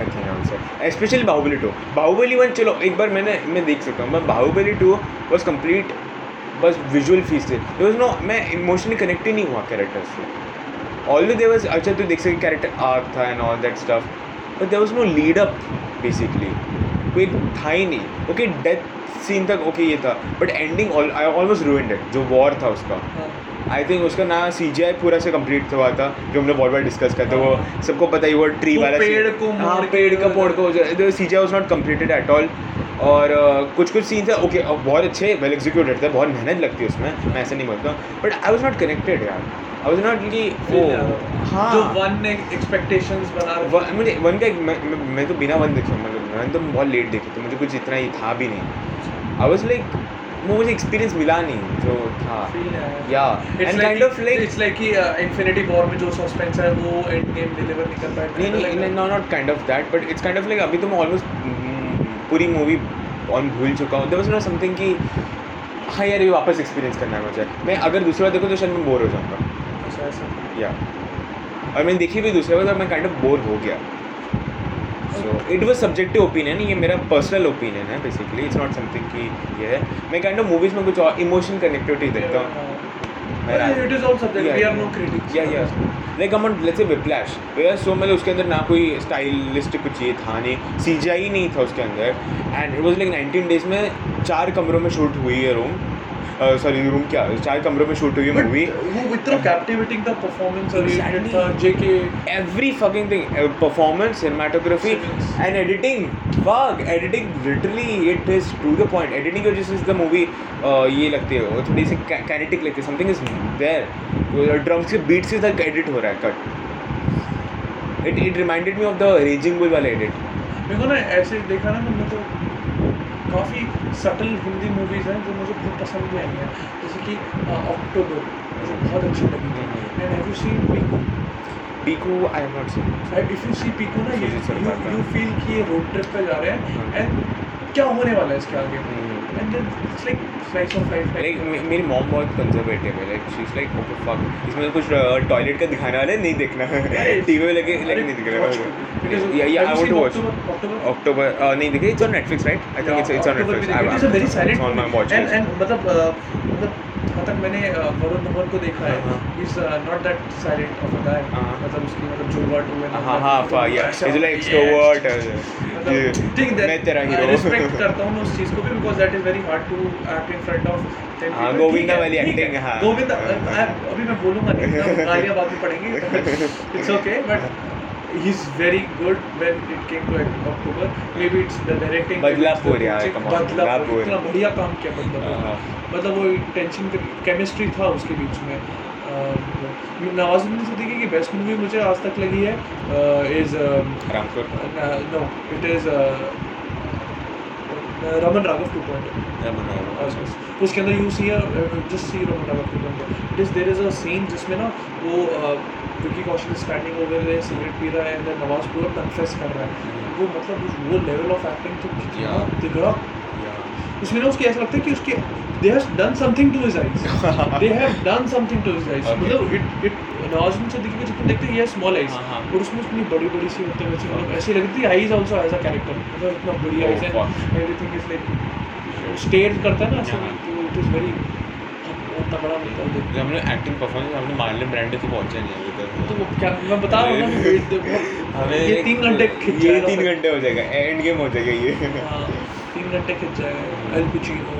I I say specially Baahubali two Baahubali one चलो, एक बार मैंने, मैं देख सकता हूँ। मैं बाहुबली टू वॉज़ कंप्लीट बस विजुअल फ़ीस थे वॉज़ नो मैं इमोशनली कनेक्ट ही नहीं हुआ कैरेक्टर से. ऑल दे वॉज़ अच्छा तू देख सके कैरेक्टर आर्क था and all that stuff but there was no lead up basically कोई था ही नहीं. ओके डेथ सीन तक ओके ये था. बट एंडिंग ऑलमोस्ट रूइंड जो वॉर था उसका. आई थिंक उसका ना सी जी आई पूरा से कंप्लीट हुआ था जो हमने बहुत बार डिस्कस करते वो सबको पता ही वो ट्री वाला पेड़ को हाँ पेड़ का पोड़ को C G was not completed at all और uh, कुछ कुछ सीन थे ओके बहुत अच्छे वेल एग्जीक्यूटेड थे बहुत मेहनत लगती है उसमें मैं ऐसा नहीं बोलता but I was not connected यार। आई वॉज़ नॉट कि ओ हाँ। जो वन ने एक्सपेक्टेशंस बना मुझे वन का मैं, मैं, मैं तो बिना वन देखा मतलब मैंने तो बहुत लेट देखी तो मुझे कुछ इतना ही था भी नहीं। आई वॉज़ लाइक वो मुझे एक्सपीरियंस मिला नहीं जो था। Yeah and kind of like it's like कि इन्फिनिटी वॉर में जो सस्पेंस है वो एंड गेम डिलीवर नहीं कर पाया। नहीं नहीं नहीं not kind of that but it's kind of like अभी तो मैं ऑलमोस्ट पूरी मूवी ऑन भूल चुका हूँ। देर वॉज़ नॉट समथिंग कि हाँ यार ये वापस एक्सपीरियंस करना है मुझे। मैं अगर दूसरी बार देखूँ तो शायद मैं बोर हो जाऊँगा। या और मैंने देखी भी दूसरी बार तो मैं काइंड ऑफ़ बोर हो गया। So it was subjective opinion ये मेरा पर्सनल ओपिनियन है बेसिकली इट्स नॉट समथिंग कि ये है. मैं काइंड ऑफ़ मूवीज़ में कुछ और इमोशन कनेक्टिविटी देखता हूँ. लाइक हम लेट्स से विप्लैश विप्लैश सो मतलब उसके अंदर ना कोई स्टाइलिस्टिक कुछ ये था नहीं. सी नहीं था उसके अंदर. And it was like 19 days में चार कमरों में शूट हुई है रूम सॉरी रूम क्या? चार कमरों में शूट हुई मूवी वो इतना कैप्टिवेटिंग था परफॉर्मेंस और था जेके every fucking thing performance cinematography and editing वाग editing literally it is to the point editing की वजह इज़ द मूवी ये लगती है थोड़ी सी कैनेटिक लगती है. समथिंग इज़ देयर ड्रम्स के बीट से तक एडिट हो रहा है cut it it reminded me of the Raging Bull वाला एडिट मेरे ना ऐसे देखा ना मैंने तो काफ़ी सटल हिंदी मूवीज़ हैं जो मुझे बहुत पसंद भी आई हैं। जैसे कि अक्टूबर मुझे बहुत अच्छी लगी। थी and have you seen Piku Piku I am not seen if you see Piku ना ये यू फील कि। ये रोड ट्रिप पे जा रहे हैं। एंड क्या होने वाला है इसके आगे? It's like slice of life like मेरी मॉम बहुत कंजर्वेटिव है like she is like okay fuck इसमें तो कुछ टॉयलेट का दिखाने वाला नहीं देखना। टीवी में लगे लाइक नहीं दिख रहा yeah yeah I want to watch October uh, नहीं देखिए it's on Netflix right I think it's it's on Netflix it is a very silent on my watch and मतलब uh, मतलब जहाँ तक मैंने uh, वरुण धवन को देखा है। Is not that silent of a guy. मतलब उसकी मतलब जुड़वा टू एंड हाँ हाँ या इज़ लाइक एक्सट्रोवर्ट ठीक है मैं तेरा हीरो रिस्पेक्ट करता हूँ मैं उस चीज़ को भी because that is very hard to act in front of हाँ, गोविंदा वाली acting, हाँ। गोविंदा अभी मैं बोलूँगा नहीं गालियाँ बाद में पड़ेंगी it's okay but he is very good when it came to October. Maybe it's the directing. Badlapur यार, बदलापुर। इतना बढ़िया काम किया बदलापुर हाँ। मतलब वो टेंशन केमिस्ट्री था उसके बीच में नवाजुद्दीन सिद्दीकी की बेस्ट मूवी मुझे आज तक लगी है is no it is Raman Raghav two point उसके अंदर you see just see Raman Raghav two point it is there is a scene जिसमें ना वो विकी कौशल स्टैंडिंग ओवर है सिगरेट पी रहा है एंड नवाज़ पूरा कन्फेस कर रहा है। वो मतलब वो लेवल ऑफ़ एक्टिंग तो कितना. तिगड़ा उसमें ना उसके ऐसा लगता है कि उसके they have done something to his eyes they have done something to his eyes मतलब इट इट नवाजुद्दीन सिद्दीकी को जितना देखते हैं ये स्मॉल आईज हाँ। और उसमें इतनी बड़ी बड़ी सी होते हैं मतलब ऐसी लगती है eyes also as a character मतलब इतना बड़ी आईज है एवरीथिंग इज़ लाइक स्टेयर करता है ना तो इट इज़ वेरी तगड़ा मिलता है जब हमने एक्टिंग परफॉर्मेंस हमने मार्लिन ब्रांडे तो पहुँचा नहीं अभी तक. तो क्या मैं बता रहा हूँ ना हमें ये तीन घंटे ये तीन घंटे हो जाएगा एंड गेम हो जाएगा ये. हाँ, तीन घंटे खिंच जाएगा Al Pacino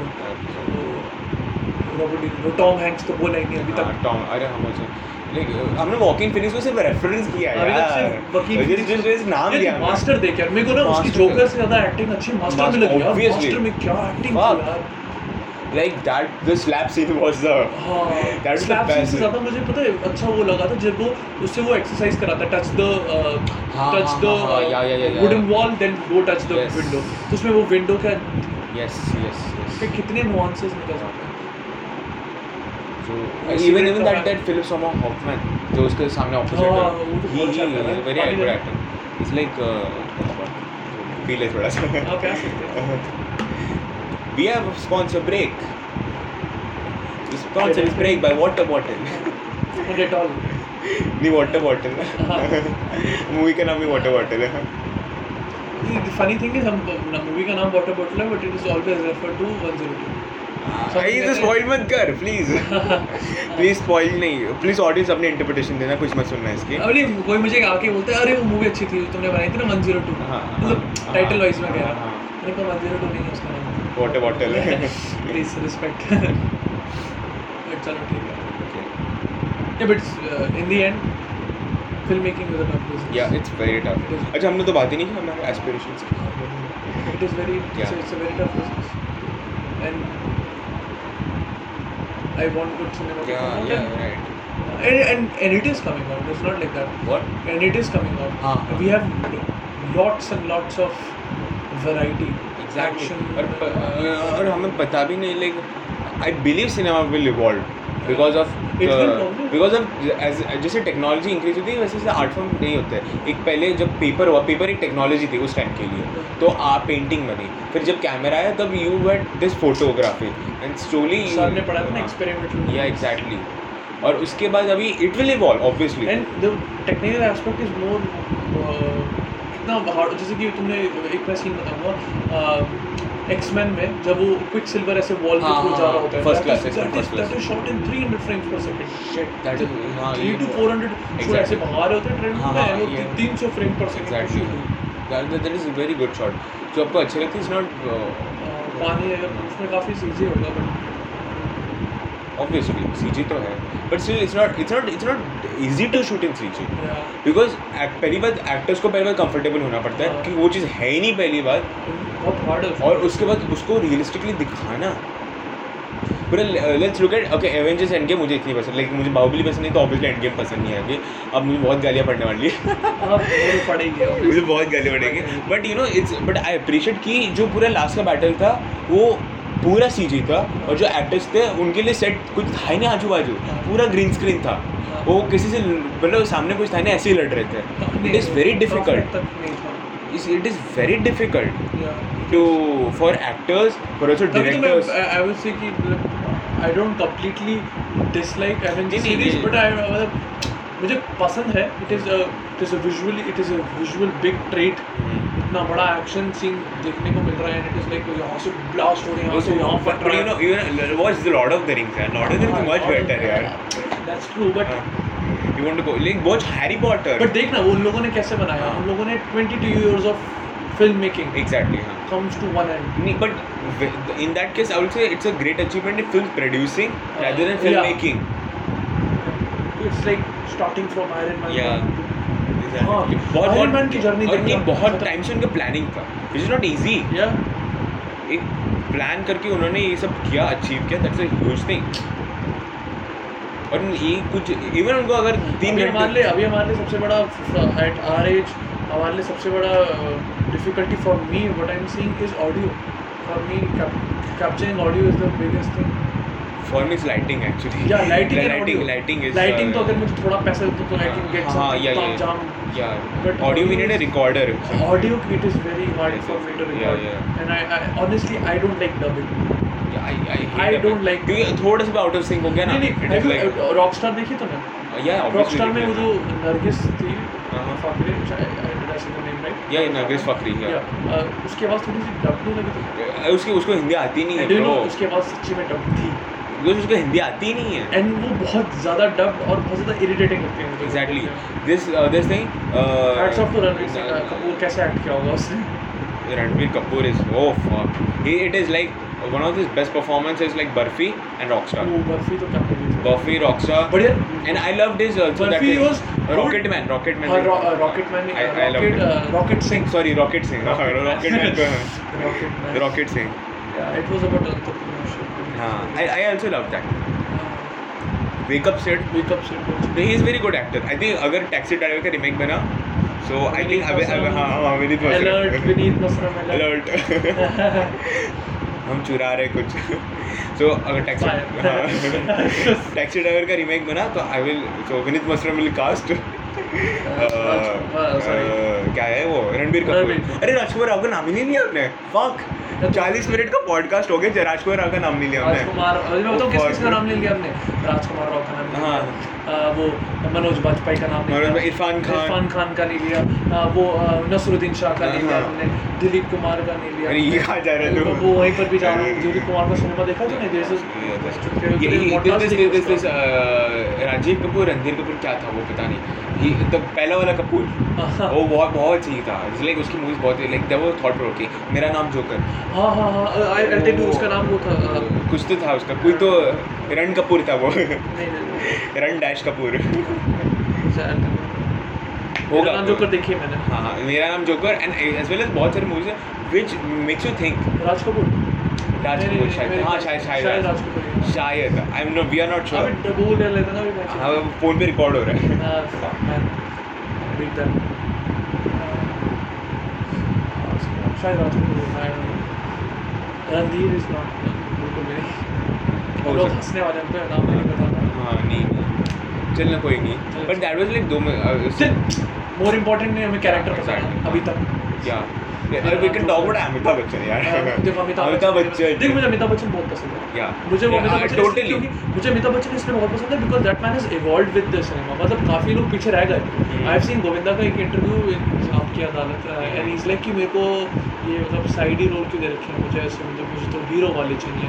Robert De Niro Tom Hanks तो बोला ही नहीं अभी हाँ, तक टॉम अरे हम उसे हमने वॉकिंग फिनिश को सिर्फ़ रेफरेंस किया है यार। वकील जिस जिस जिस नाम लिया मास्टर देख यार मेरे को ना उसकी जोकर से ज़्यादा एक्टिंग अच्छी मास्टर में लगी यार। मास्टर में क्या एक्टिंग थी यार। Like that the slap scene was the हाँ That was the slap scene best. से ज़्यादा मुझे पता है अच्छा वो लगा था जब वो उससे वो एक्सरसाइज कराता टच द हाँ, टच हाँ, द हाँ, हाँ, wooden. Wall then go touch the. Window तो उसमें वो विंडो का yes yes yes के कितने नुआंसेस निकल जाते हैं so वो even secret even का that है। that Philip Seymour Hoffman जो उसके सामने हाँ, वो है तो अच्छा है। good है। actor it's like uh, feel है थोड़ा सा हैं we have a sponsor break. The sponsor is break by water bottle. Dettol नहीं water bottle. हाँ। मूवी का नाम ही water bottle है फनी थिंग हम मूवी का नाम वाटर बॉटल है but it is always refer to 102 भाई तो स्पॉइल मत कर प्लीज़ प्लीज़ स्पॉइल नहीं प्लीज़ ऑडियंस अपनी इंटरप्रिटेशन देना कुछ मत सुनना इसकी. अरे कोई मुझे आके बोलता है अरे वो मूवी अच्छी थी तुमने बनाई थी ना 102 हाँ, मतलब हाँ, टाइटल हाँ, वाइज में कह रहा मैंने कहा 102 नहीं है उसका वाटर बॉटल है प्लीज रिस्पेक्ट बट चलो ठीक है या but in the end film making is a tough business या इट्स वेरी टफ अच्छा हमने तो बात ही नहीं की हमारे एस्पिरेशंस की it is very it's, Yeah. a, it's a very tough business and I want good cinema to Yeah, come out yeah, and, right. and, and and it is coming out it's not like that What? and it is coming out हाँ, we have lots and lots of variety और और हमें पता भी नहीं like I believe cinema will evolve because of. Because of जैसे टेक्नोलॉजी इंक्रीज होती है वैसे वैसे आर्ट फॉर्म नहीं होते हैं। एक पहले जब पेपर हुआ पेपर एक टेक्नोलॉजी थी उस टाइम के लिए। तो आप पेंटिंग बनी फिर जब कैमरा आया तब you wait this photography and ने पढ़ा था ना एक्सपेरिमेंटल या एग्जैक्टली और उसके बाद अभी it will evolve obviously and the technical aspect is more इतना हार्ड जैसे कि तुमने एक मैं सीन बताऊँगा एक्समैन में जब वो क्विक सिल्वर ऐसे वॉल के हाँ, थ्रू हाँ, जा रहा होता है first that is- class. that is shot in 300 frames per second. Shit, that is हाँ थ्री ये टू फोर हंड्रेड ऐसे भगा रहे होते हैं ट्रेन हाँ, में हाँ, वो ये- तीन सौ frame per second exactly that is very good shot जो आपको अच्छे लगते हैं इज़ नॉट पानी अगर उसमें काफ़ी सीजी होगा बट ऑब्वियसली सीजी तो है but still it's not it's not it's not easy to shoot in CG because पहली बात एक्टर्स को पहले बार कंफर्टेबल होना पड़ता है हाँ। कि वो चीज़ है ही नहीं पहली बार बहुत हार्ड और उसके बाद उसको रियलिस्टिकली दिखाना। पूरा let's look at okay Avengers Endgame मुझे इतनी पसंद लेकिन मुझे बाहुबली पसंद नहीं तो ऑब्वियसली एंड गेम पसंद नहीं आएगी अब मुझे बहुत गालियाँ पड़ने वाली है। पड़ेगी मुझे बहुत गाली पड़ेंगे। But you know it's but I appreciate कि जो पूरा लास्ट का बैटल था वो पूरा सी जी था और जो एक्टर्स थे उनके लिए सेट कुछ था ही नहीं आजू बाजू पूरा ग्रीन स्क्रीन था। वो किसी से मतलब सामने कुछ था नहीं ऐसे ही लड़ रहे थे। It is very difficult it is very difficult to for actors for also directors I will say कि I don't completely dislike series but I मतलब मुझे पसंद है। It is it is a visually it is a visual big treat इतना बड़ा एक्शन सीन देखने को मिल रहा है एंड इट इज़ लाइक यहाँ से ब्लास्ट हो रहे हैं से यहाँ फट रहा है। You know even the Lord of the Rings यार Lord of the Rings much better यार. That's true but you want to go like watch Harry Potter but देखना वो लोगों ने कैसे बनाया? उन लोगों ने 22 years of film making exactly हाँ. कम्स टू वन एंड नहीं but in that case I would say it's a great achievement in film producing rather than film making it's like starting from Iron Man yeah हाँ. बहुत बहुत की journey और देख बहुत टाइम से उनका प्लानिंग था विच इज़ नॉट इजी एक प्लान करके उन्होंने ये सब किया अचीव किया दैट्स अ ह्यूज थिंग और ये कुछ इवन उनको अगर तीन अभी हमारे लिए अभी हमारे लिए सबसे बड़ा एट आर एज हमारे लिए सबसे बड़ा difficulty for me what I am seeing is audio for me capturing audio is the biggest thing for me is lighting actually yeah lighting lighting lighting is lighting तो अगर मुझे थोड़ा पैसा दे तो आई कैन गेट हाँ या जाम या But audio we need a recorder audio it is very hard for me to Yeah, record. yeah. and I, I honestly I don't like dubbing. I I I don't like- क्योंकि थोड़ा सा आउट ऑफ़ सिंक हो गया ना नहीं नहीं रॉकस्टार देखी तूने या रॉकस्टार में वो जो नरगिस थी। फाकरे या नरगिस फकरी या उसके बाद थोड़ी सी डब नहीं लगी थी उसकी उसको हिंदी आती नहीं है. उसके बाद सच्ची में डब थी। बिकॉज़ उसको हिंदी आती ही नहीं है एंड वो बहुत ज़्यादा डब्ड और बहुत ज़्यादा इरिटेटिंग लगती है exactly this this thing hats off to Ranveer Singh Kapoor कैसे एक्ट किया होगा उसने Ranbir Kapoor is oh fuck. He, it is like one of his best performances like Burfi and Rockstar. वो बर्फ़ी तो क्या Burfi, Rockstar. बढ़िया And I loved his also that Burfi thing. was good. Rocketman. Rocketman. हाँ Rocketman I- I loved rocket it. Rocket Singh Sorry, Rocket Singh. हाँ, Rocketman. को- रॉकेटमैन हाँ, I, I also love that. Wake Up Sid. Wake up Sid. He is very good actor. अगर टैक्सी ड्राइवर का remake बना so I think विनीत अबे अबे हाँ हाँ विनीत अलर्ट हम चुरा रहे कुछ सो अगर टैक्सी हाँ टैक्सी ड्राइवर का रीमेक बना तो I will so Vineet मसरम will cast. क्या है वो? रणबीर कपूर। अरे राजकुमार राव का नाम ही नहीं लिया आपने? फक चालीस मिनट का पॉडकास्ट हो गया राजकुमार राव का नाम नहीं लिया हमने राजकुमार नाम ले लिया हमने राव का नाम हाँ। वो मनोज बाजपेयी का नाम लिया। इरफान खान। इरफान खान का नहीं लिया। वो नसरुद्दीन शाह का नहीं लिया हाँ। हमने। दिलीप कुमार का नहीं लिया। जा रहे हो? वो वहीं पर भी जा रहा हूँ। दिलीप कुमार का सिनेमा देखा तूने? राजीव कपूर रणधीर कपूर क्या था वो पता नहीं। तो पहला वाला कपूर। वो बहुत बहुत सही था। लाइक उसकी मूवीज़ बहुत लाइक दैट वो थॉट प्रोवोकिंग मेरा नाम जोकर। हाँ हाँ हाँ। आई आई टेल यू उसका नाम वो था। कुछ तो था उसका। कोई तो रण कपूर था वो। रण डैश कपूर होगा। नाम जो कर देखिए मैंने। हाँ हाँ मेरा नाम Joker and as well as बहुत सारी मूवीज़ हैं which makes you think Raj Kapoor. Raj शायद। हाँ शायद शायद। शायद राज कपूर ही है। शायद। I am no we are not sure अभी डबल ले लेते ना अभी हाँ फ़ोन पे रिकॉर्ड हो रहा है। time. शायद रणधीर इज़ नॉट हो लोग हंसने वाले हैं नाम नहीं बताना हाँ नहीं चलना कोई नहीं। बट दैट वाज लाइक दो में मोर इम्पोर्टेंट नहीं हमें कैरेक्टर अभी तक। Yeah we can talk about Amitabh Bachchan यार। देखो अमिताभ अमिताभ बच्चन देख मुझे अमिताभ बच्चन बहुत पसंद है। या मुझे वो अमिताभ बच्चन टोटली मुझे अमिताभ बच्चन इसलिए बहुत पसंद है because that man has evolve with the cinema मतलब काफ़ी लोग पीछे रह गए। आई हैव सीन गोविंदा का एक इंटरव्यू आपकी अदालत एंड इज़ लाइक कि मेरे को ये मतलब साइड ही रोल क्यों दे रखे हैं? मुझे ऐसे मतलब तो हीरो वाले चाहिए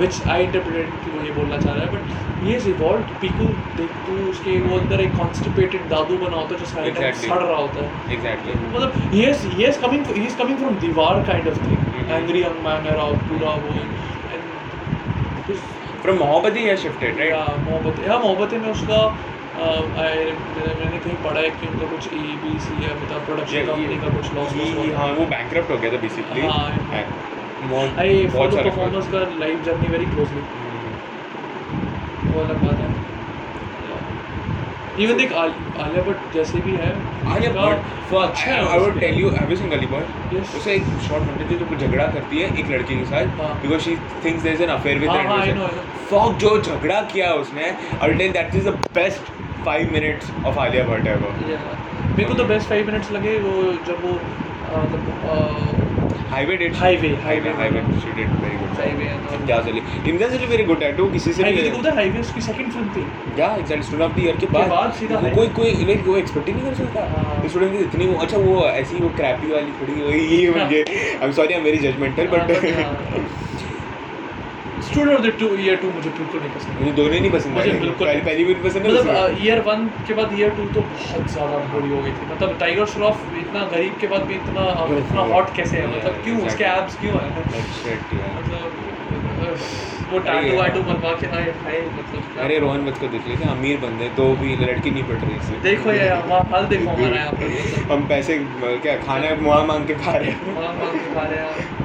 विच आई इंटरप्रेटेड कि वो ये बोलना चाह रहा है बट ये इज़ इवॉल्व पीकू देख तू उसके वो अंदर एक कॉन्स्टिपेटेड दादू बना होता है जो सारे Exactly. सड़ रहा होता है। एग्जैक्टली मतलब is he is coming he is coming from दीवार kind of thing. Mhm. angry young man era पूरा वो his फ्रॉम मोहब्बत ही है शिफ्टेड या राइट मोहब्बत हाँ मोहब्बत में उसका I- मैंने कहीं पढ़ा है कि उनका कुछ ई बी सी है मतलब प्रोडक्शन कंपनी का कुछ लॉस हाँ। वो बैंकरप्ट हो गया था बेसिकली हाँ। आई फॉलो परफॉर्मर्स का लाइफ जर्नी वेरी क्लोजली वो अलग बात है इवन देख आलिया भट्ट जैसे भी है आलिया भट्ट फक अच्छा है I would tell you have you seen Gully Boy उसे एक शॉर्ट बनती थी जो कुछ झगड़ा करती है एक लड़के के साथ हाँ। Because she thinks there is an affair with हाँ, हाँ. फक जो झगड़ा किया उसने I tell that is the best 5 minutes of Alia Bhatt ever Yeah. मेरे को तो बेस्ट फाइव मिनट्स लगे वो जब वो मतलब Highway date Highway Highway Highway she did very good Highway and. Imtiaz Ali Imtiaz very good tattoo किसी से हाईवे देखो हाईवे उसकी सेकंड फ़िल्म थी। Yeah exactly Student of the Year के बाद? सीधा कोई कोई लाइक वो एक्सपेक्ट ही नहीं कर सकता। हाँ। स्टूडेंट की इतनी अच्छा वो ऐसी वो क्रैपी वाली थोड़ी ये मुझे I am sorry I am very judgmental but Student of the two year two मुझे बिल्कुल नहीं पसंद। मुझे दोनों नहीं पसंद मुझे बिल्कुल पहली पहली भी पसंद मतलब ईयर वन के बाद ईयर टू तो बहुत ज़्यादा बुरी हो गई थी। मतलब टाइगर श्रॉफ इतना गरीब के बाद भी इतना इतना हॉट कैसे है? मतलब क्यों? उसके एब्स क्यों है। मतलब वो टाटू वाटू बनवा के भाई मतलब अरे रोहन वत को देख लेते अमीर बंदे तो भी लड़की नहीं पट रही इससे देखो ये हाल देखो हमारा यहाँ पर हम पैसे क्या खाना मुआ मांग के खा रहे हैं। मांग मांग के खा रहे हैं।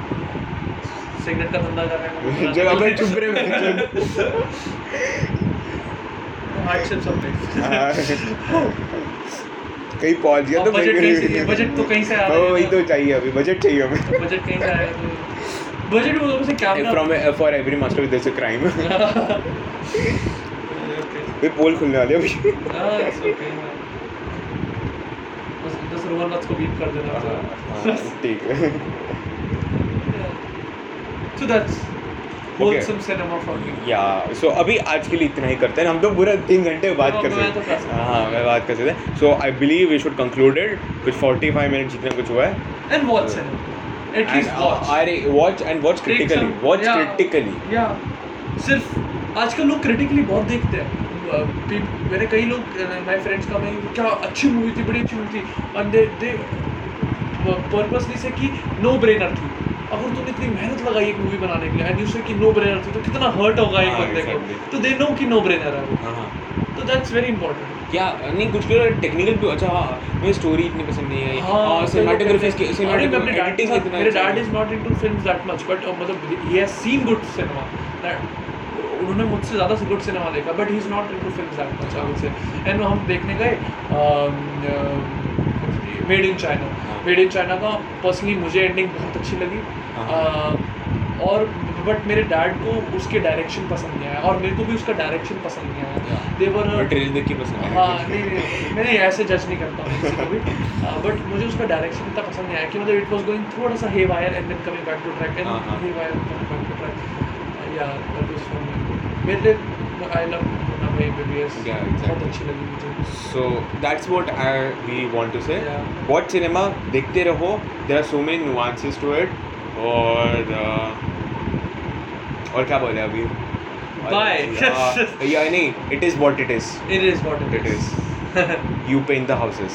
सिगरेट का धंधा कर रहे हैं। जब अबे चुप रहे मैं हार्डशिप सब कहीं पहुँच गया तो बजट बजट तो कहीं से आ रहा तो है वही तो चाहिए अभी बजट चाहिए हमें। बजट कहीं से आएगा तो बजट में से क्या from for every master with this crime वे पोल खुलने वाले अभी। बस दस रोहन को बीट कर देना। हाँ, ठीक है। So that's wholesome cinema for me yeah so अभी आज के लिए इतना ही करते हैं। हम तो पूरा तीन घंटे बात कर तो सकते हैं। हाँ। मैं बात कर सकते हैं। So I believe we should conclude it कुछ 45 मिनट जितना कुछ हुआ है। एंड वॉच वॉच अरे watch and watch critically watch critically या सिर्फ़ आजकल लोग क्रिटिकली बहुत देखते हैं। मेरे कई लोग माय फ्रेंड्स का मैं क्या अच्छी मूवी थी बड़ी अच्छी मूवी थी। एंड दे पर्पसली से कि नो ब्रेनर थी। अगर तुमने इतनी मेहनत लगाई एक मूवी बनाने के लिए एंड यू से कि नो ब्रेनर थी तो कितना हर्ट होगा एक हाँ, बंदे को। तो दे नो कि नो ब्रेनर है वो। हाँ हाँ। तो दैट्स वेरी इंपॉर्टेंट क्या नहीं कुछ भी टेक्निकल भी अच्छा हाँ मुझे स्टोरी इतनी पसंद नहीं आई। और सिनेमाटोग्राफी की हाँ, एडिटिंग इतना मेरे dad is not into films that much but मतलब he has seen good cinema उन्होंने मुझसे ज़्यादा गुड सिनेमा देखा but he is not into films that much I would say and हम देखने गए मेड इन चाइना हाँ। मेड इन चाइना का पर्सनली मुझे एंडिंग बहुत अच्छी लगी। हाँ। और बट मेरे डैड को उसके डायरेक्शन पसंद नहीं आया और मेरे को भी उसका डायरेक्शन पसंद नहीं आया. देवर और ट्रेलर देख के पसंद हाँ नहीं नहीं मैं ऐसे जज नहीं करता हूँ बट मुझे उसका डायरेक्शन इतना पसंद नहीं आया कि मतलब इट वाज गोइंग थोड़ा सा haywire and then coming back to track and हाँ, wire coming back to track yeah that was for me मेरे लिए आई लव मुन्ना भाई बेबीएस बहुत अच्छी लगी मुझे। So that's what I we want to say. What cinema देखते रहो. There are so many nuances to it और और क्या बोले अभी. Uh, या नहीं it is what it is it is what it is you paint the houses.